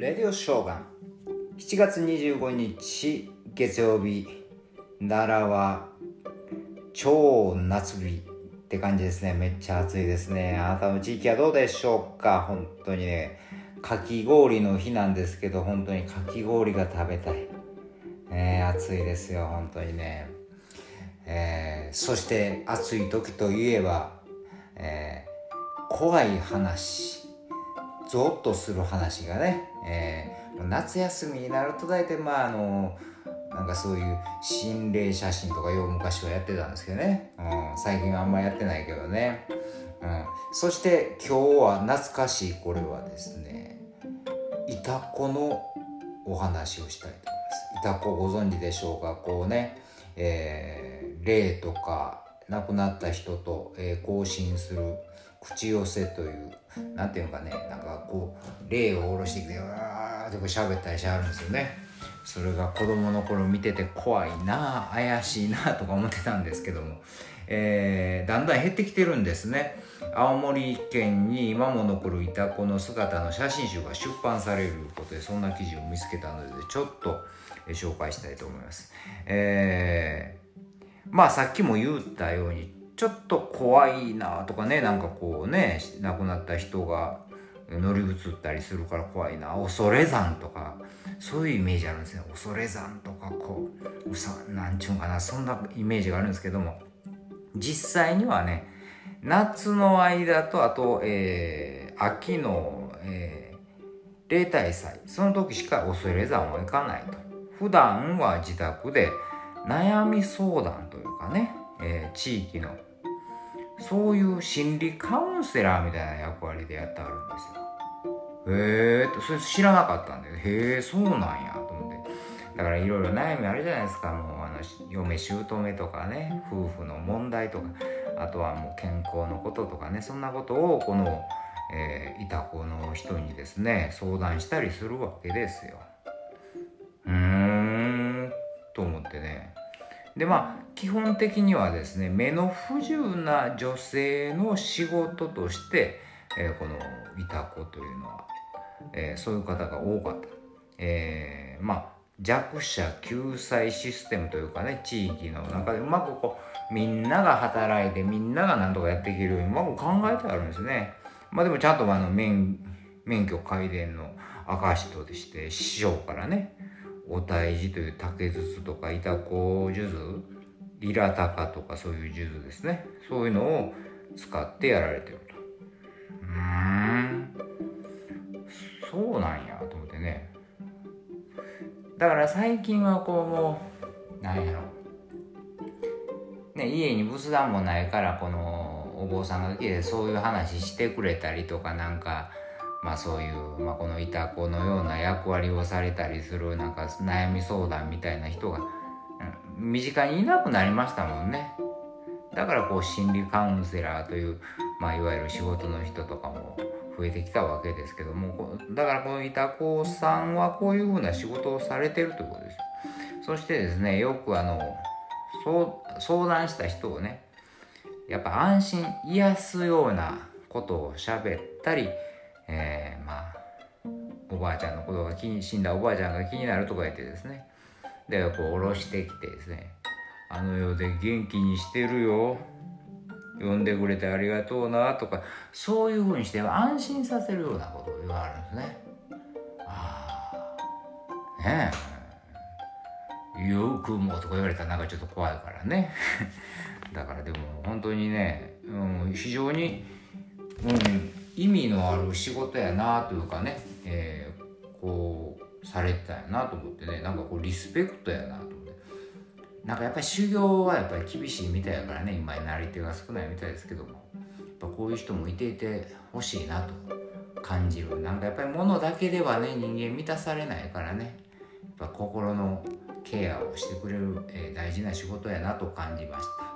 レディオショーガン。7月25日月曜日奈良は超夏日って感じですね。めっちゃ暑いですね。あなたの地域はどうでしょうか？本当にねかき氷の日なんですけど本当にかき氷が食べたい、ね、暑いですよ本当にね、えー、そして暑い時といえば、えー、怖い話。ゾッとする話がね、えー、夏休みになると大体まああのなんかそういう心霊写真とかよう昔はやってたんですけどね、うん、最近はあんまやってないけどね、うん、そして今日は懐かしいこれはですねいたこのお話をしたいと思います。いたこご存知でしょうか？こうね、えー、霊とか亡くなった人と、えー、交信する口寄せという何ていうのかねなんかこう霊を下ろしてきてわーってこう喋ったりしはるんですよね。それが子供の頃見てて怖いな怪しいなとか思ってたんですけども、えー、だんだん減ってきてるんですね。青森県に今も残るイタコの姿の写真集が出版されることでそんな記事を見つけたのでちょっと紹介したいと思います。えー、まあさっきも言ったようにちょっと怖いなとかねなんかこうね亡くなった人が乗り移ったりするから怖いな恐山とかそういうイメージあるんですね。恐山とかこううさなんちゅうんかなそんなイメージがあるんですけども実際にはね夏の間とあと、えー、秋の、えー、例大祭その時しか恐山は行かないと。普段は自宅で悩み相談というかね、えー、地域のそういう心理カウンセラーみたいな役割でやってあるんですよ。へえそれ知らなかったんでへえそうなんやと思って。だからいろいろ悩みあるじゃないですか。もうあの嫁姑とかね夫婦の問題とか。あとはもう健康のこととかね。そんなことをこの、えー、いた子の人にですね相談したりするわけですよ。でまあ基本的にはですね目の不自由な女性の仕事として、えー、このいた子というのは、えー、そういう方が多かった。えー、まあ弱者救済システムというかね地域の中でうまくこうみんなが働いてみんなが何とかやっていけるようにうまく考えてあるんですね。まあでもちゃんとあの免免許改伝の証として師匠からねお胎児という竹筒とか板子数珠リラタカとかそういう数珠ですね。そういうのを使ってやられてると。うん。そうなんやと思ってね。だから最近はこうもうなんやろ。ね家に仏壇もないからこのお坊さんが来てそういう話してくれたりとかなんかまあそういう、まあ、このいた子のような役割をされたりするなんか悩み相談みたいな人が、うん、身近にいなくなりましたもんね。だからこう心理カウンセラーという、まあ、いわゆる仕事の人とかも増えてきたわけですけどもだからこのいた子さんはこういうふうな仕事をされてるということですそしてですねよくあの相談した人をねやっぱ安心癒すようなことを喋ったりえー、まあおばあちゃんのことが気に死んだおばあちゃんが気になるとか言ってですね。でこう下ろしてきてですね「あの世で元気にしてるよ」呼んでくれてありがとうなとかそういうふうにして安心させるようなことを言われるんですね。ああねえ。よくもとか言われたらなんかちょっと怖いからね。だからでも本当にね、うん、非常に、うん、意味のある仕事やなというかね、えー、こうされてたんやなと思ってねなんかこうリスペクトやなと思って。なんかやっぱり修行はやっぱり厳しいみたいやからね今なり手が少ないみたいですけども。やっぱこういう人もいていてほしいなと感じる。なんかやっぱり物だけではね人間満たされないからね。やっぱ心のケアをしてくれる、えー、大事な仕事やなと感じました。